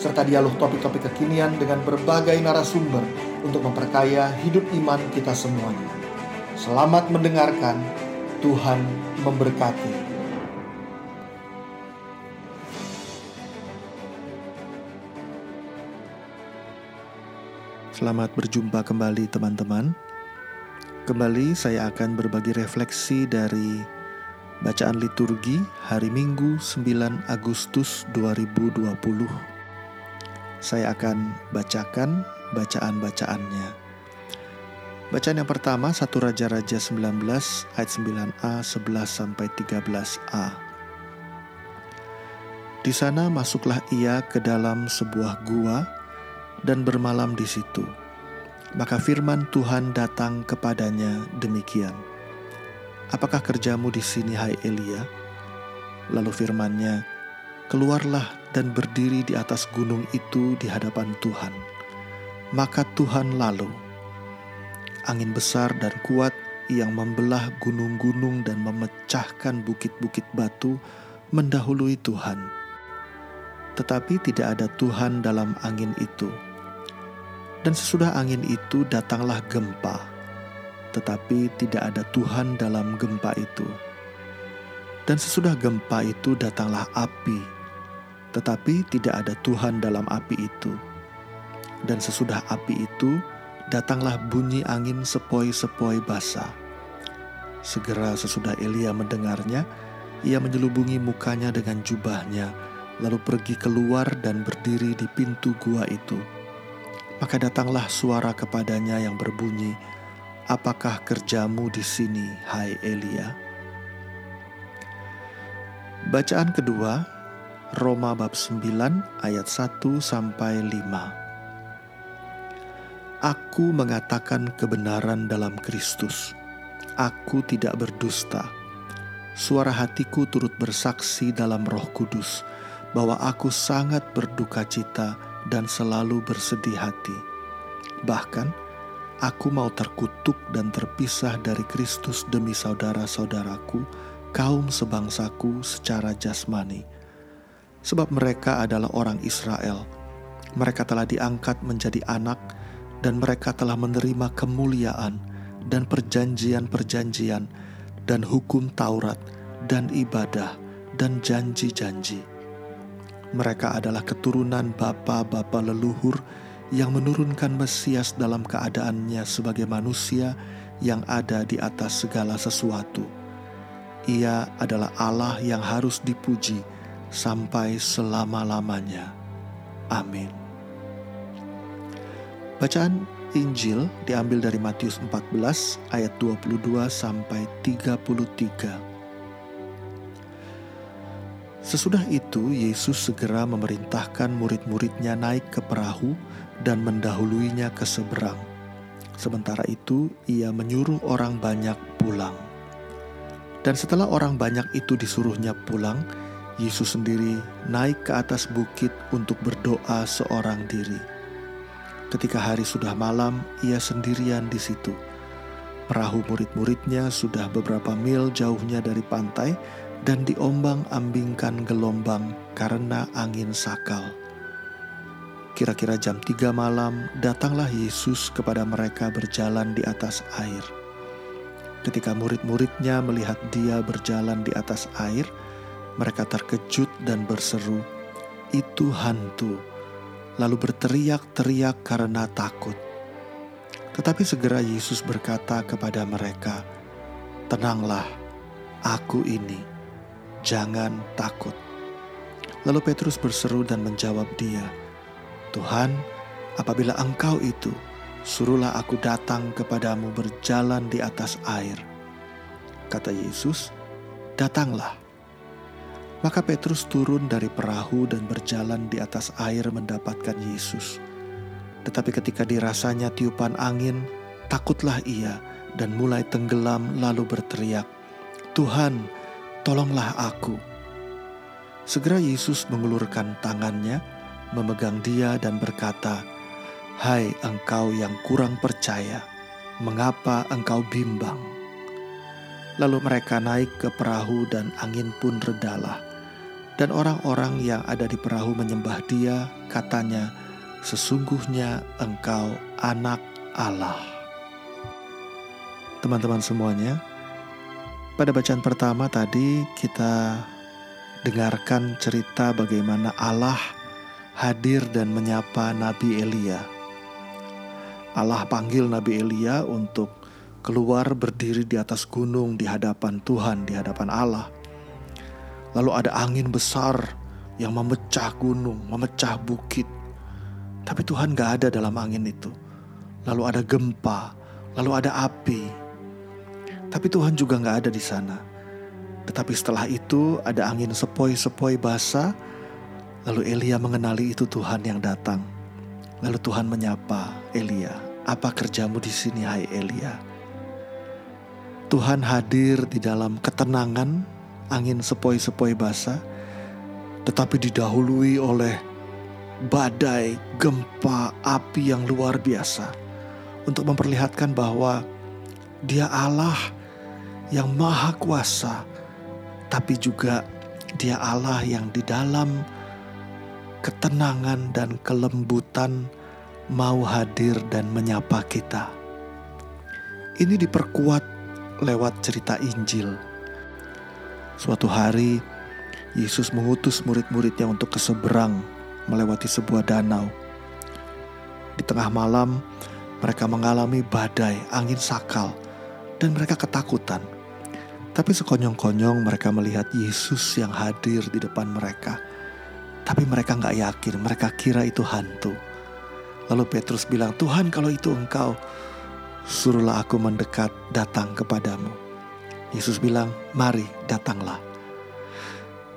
serta dialog topik-topik kekinian dengan berbagai narasumber untuk memperkaya hidup iman kita semuanya. Selamat mendengarkan, Tuhan memberkati. Selamat berjumpa kembali teman-teman. Kembali saya akan berbagi refleksi dari bacaan liturgi hari Minggu 9 Agustus 2020. Saya akan bacakan bacaan-bacaannya. Bacaan yang pertama 1 Raja-Raja 19 ayat 9a 11 sampai 13a. Di sana masuklah ia ke dalam sebuah gua dan bermalam di situ. Maka firman Tuhan datang kepadanya demikian. Apakah kerjamu di sini hai Elia? Lalu firmannya, keluarlah dan berdiri di atas gunung itu di hadapan Tuhan. Maka Tuhan lalu angin besar dan kuat yang membelah gunung-gunung dan memecahkan bukit-bukit batu mendahului Tuhan. Tetapi tidak ada Tuhan dalam angin itu. Dan sesudah angin itu datanglah gempa, tetapi tidak ada Tuhan dalam gempa itu. Dan sesudah gempa itu datanglah api, tetapi tidak ada Tuhan dalam api itu. Dan sesudah api itu datanglah bunyi angin sepoi-sepoi basah. Segera sesudah Elia mendengarnya, ia menyelubungi mukanya dengan jubahnya, lalu pergi keluar dan berdiri di pintu gua itu. Maka datanglah suara kepadanya yang berbunyi, Apakah kerjamu di sini, hai Elia? Bacaan kedua, Roma bab 9 ayat 1 sampai 5. Aku mengatakan kebenaran dalam Kristus. Aku tidak berdusta. Suara hatiku turut bersaksi dalam Roh Kudus bahwa aku sangat berduka cita dan selalu bersedih hati. Bahkan, aku mau terkutuk dan terpisah dari Kristus demi saudara-saudaraku, kaum sebangsaku secara jasmani. Sebab mereka adalah orang Israel. Mereka telah diangkat menjadi anak dan mereka telah menerima kemuliaan dan perjanjian-perjanjian dan hukum Taurat dan ibadah dan janji-janji. Mereka adalah keturunan bapa-bapa leluhur yang menurunkan Mesias dalam keadaannya sebagai manusia yang ada di atas segala sesuatu. Ia adalah Allah yang harus dipuji sampai selama-lamanya. Amin. Bacaan Injil diambil dari Matius 14 ayat 22 sampai 33. Sesudah itu Yesus segera memerintahkan murid-muridnya naik ke perahu dan mendahuluinya ke seberang. Sementara itu ia menyuruh orang banyak pulang. Dan setelah orang banyak itu disuruhnya pulang, Yesus sendiri naik ke atas bukit untuk berdoa seorang diri. Ketika hari sudah malam, ia sendirian di situ. Perahu murid-muridnya sudah beberapa mil jauhnya dari pantai dan diombang-ambingkan gelombang karena angin sakal. Kira-kira jam tiga malam, datanglah Yesus kepada mereka berjalan di atas air. Ketika murid-muridnya melihat dia berjalan di atas air, mereka terkejut dan berseru, "Itu hantu!" lalu berteriak-teriak karena takut. Tetapi segera Yesus berkata kepada mereka, "Tenanglah, Aku ini, jangan takut." Lalu Petrus berseru dan menjawab dia, "Tuhan, apabila Engkau itu, suruhlah aku datang kepadamu berjalan di atas air." Kata Yesus, "Datanglah." Maka Petrus turun dari perahu dan berjalan di atas air mendapatkan Yesus. Tetapi ketika dirasanya tiupan angin, takutlah ia dan mulai tenggelam lalu berteriak, "Tuhan, tolonglah aku!" Segera Yesus mengulurkan tangannya, memegang dia dan berkata, "Hai engkau yang kurang percaya, mengapa engkau bimbang?" Lalu mereka naik ke perahu dan angin pun redalah. Dan orang-orang yang ada di perahu menyembah dia, katanya, sesungguhnya engkau anak Allah. Teman-teman semuanya, pada bacaan pertama tadi kita dengarkan cerita bagaimana Allah hadir dan menyapa Nabi Elia. Allah panggil Nabi Elia untuk keluar berdiri di atas gunung di hadapan Tuhan, di hadapan Allah. Lalu ada angin besar yang memecah gunung, memecah bukit tapi Tuhan gak ada dalam angin itu. Lalu ada gempa, lalu ada api. Tapi Tuhan juga gak ada di sana. Tetapi setelah itu ada angin sepoi-sepoi basah. Lalu Elia mengenali itu Tuhan yang datang. Lalu Tuhan menyapa Elia, apa kerjamu di sini hai Elia? Tuhan hadir di dalam ketenangan, angin sepoi-sepoi basah, tetapi didahului oleh badai, gempa, api yang luar biasa untuk memperlihatkan bahwa Dia Allah yang Maha Kuasa, tapi juga Dia Allah yang di dalam ketenangan dan kelembutan mau hadir dan menyapa kita. Ini diperkuat lewat cerita Injil. Suatu hari, Yesus mengutus murid-muridnya untuk ke seberang melewati sebuah danau. Di tengah malam, mereka mengalami badai, angin sakal, dan mereka ketakutan. Tapi sekonyong-konyong mereka melihat Yesus yang hadir di depan mereka. Tapi mereka nggak yakin, mereka kira itu hantu. Lalu Petrus bilang, Tuhan kalau itu engkau, suruhlah aku mendekat datang kepadamu. Yesus bilang, mari datanglah.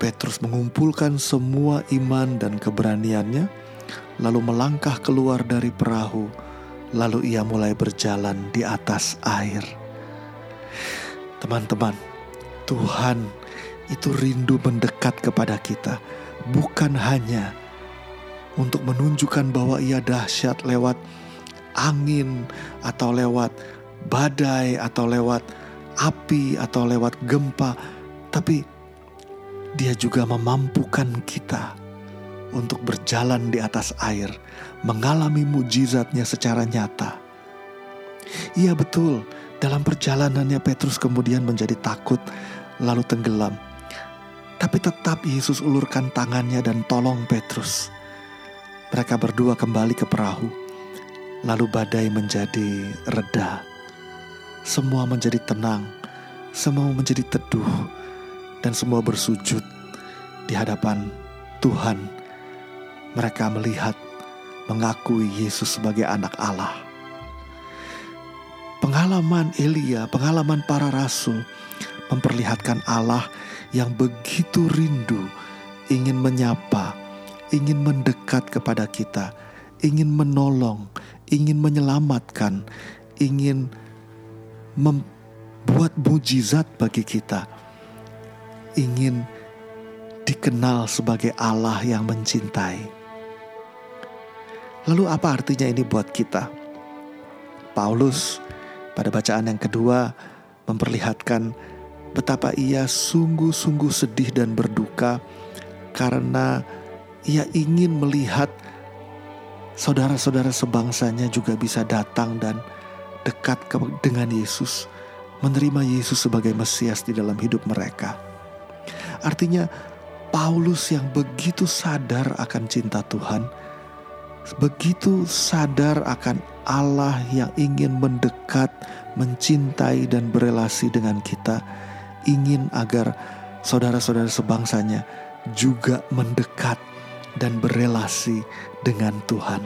Petrus mengumpulkan semua iman dan keberaniannya, lalu melangkah keluar dari perahu, lalu ia mulai berjalan di atas air. Teman-teman, Tuhan itu rindu mendekat kepada kita, bukan hanya untuk menunjukkan bahwa ia dahsyat lewat angin atau lewat badai atau lewat api atau lewat gempa, tapi dia juga memampukan kita untuk berjalan di atas air, mengalami mujizatnya secara nyata. Iya betul, dalam perjalanannya Petrus kemudian menjadi takut lalu tenggelam. Tapi tetap Yesus ulurkan tangannya dan tolong Petrus. Mereka berdua kembali ke perahu. Lalu badai menjadi reda. Semua menjadi tenang. Semua menjadi teduh dan semua bersujud di hadapan Tuhan. Mereka melihat, mengakui Yesus sebagai anak Allah. Pengalaman Elia, pengalaman para rasul memperlihatkan Allah yang begitu rindu ingin menyapa, ingin mendekat kepada kita, ingin menolong, ingin menyelamatkan, ingin membuat mujizat bagi kita ingin dikenal sebagai Allah yang mencintai. Lalu apa artinya ini buat kita? Paulus pada bacaan yang kedua memperlihatkan betapa ia sungguh-sungguh sedih dan berduka karena ia ingin melihat saudara-saudara sebangsanya juga bisa datang dan dekat dengan Yesus, menerima Yesus sebagai Mesias di dalam hidup mereka. Artinya Paulus yang begitu sadar akan cinta Tuhan, begitu sadar akan Allah yang ingin mendekat, mencintai dan berelasi dengan kita, ingin agar saudara-saudara sebangsanya juga mendekat dan berelasi dengan Tuhan.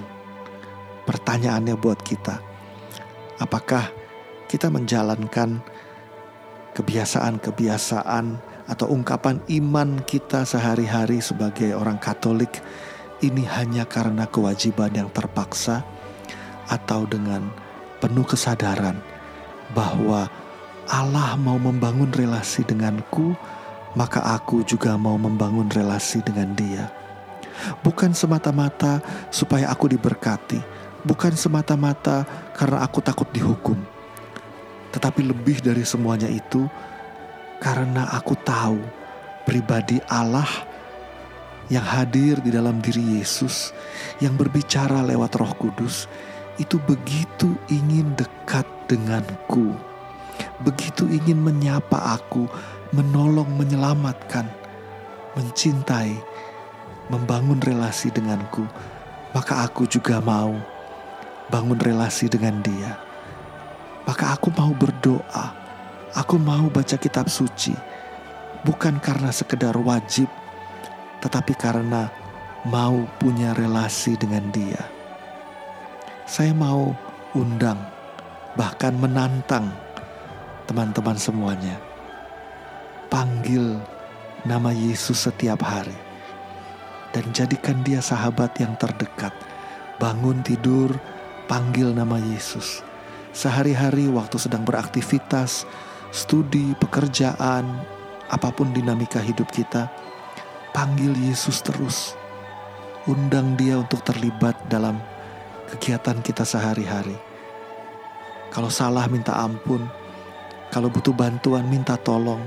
Pertanyaannya buat kita, apakah kita menjalankan kebiasaan-kebiasaan atau ungkapan iman kita sehari-hari sebagai orang Katolik ini hanya karena kewajiban yang terpaksa atau dengan penuh kesadaran bahwa Allah mau membangun relasi denganku, maka aku juga mau membangun relasi dengan Dia. Bukan semata-mata supaya aku diberkati, bukan semata-mata karena aku takut dihukum, tetapi lebih dari semuanya itu karena aku tahu pribadi Allah yang hadir di dalam diri Yesus, yang berbicara lewat Roh Kudus, itu begitu ingin dekat denganku, begitu ingin menyapa aku, menolong, menyelamatkan, mencintai, membangun relasi denganku, maka aku juga mau bangun relasi dengan Dia. Maka aku mau berdoa, aku mau baca kitab suci, bukan karena sekedar wajib, tetapi karena mau punya relasi dengan Dia. Saya mau undang, bahkan menantang teman-teman semuanya panggil nama Yesus setiap hari dan jadikan dia sahabat yang terdekat. Bangun tidur, panggil nama Yesus. Sehari-hari waktu sedang beraktivitas, studi, pekerjaan, apa pun dinamika hidup kita, panggil Yesus terus. Undang dia untuk terlibat dalam kegiatan kita sehari-hari. Kalau salah minta ampun, kalau butuh bantuan minta tolong,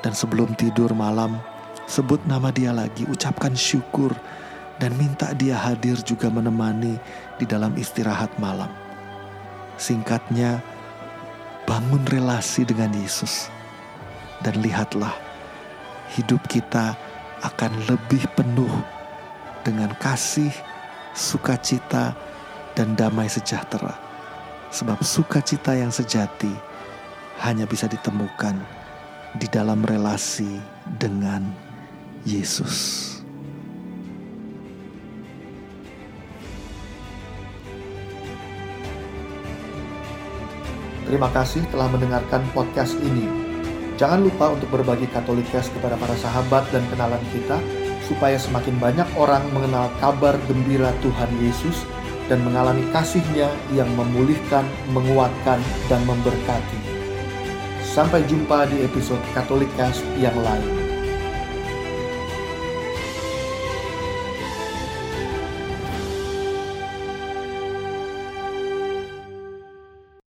dan sebelum tidur malam, sebut nama dia lagi, ucapkan syukur, dan minta dia hadir juga menemani di dalam istirahat malam. Singkatnya, bangun relasi dengan Yesus, dan lihatlah hidup kita akan lebih penuh dengan kasih, sukacita, dan damai sejahtera. Sebab sukacita yang sejati hanya bisa ditemukan di dalam relasi dengan Yesus. Terima kasih telah mendengarkan podcast ini. Jangan lupa untuk berbagi Katolikes kepada para sahabat dan kenalan kita, supaya semakin banyak orang mengenal kabar gembira Tuhan Yesus dan mengalami kasihnya yang memulihkan, menguatkan, dan memberkati. Sampai jumpa di episode Katolik yang lain.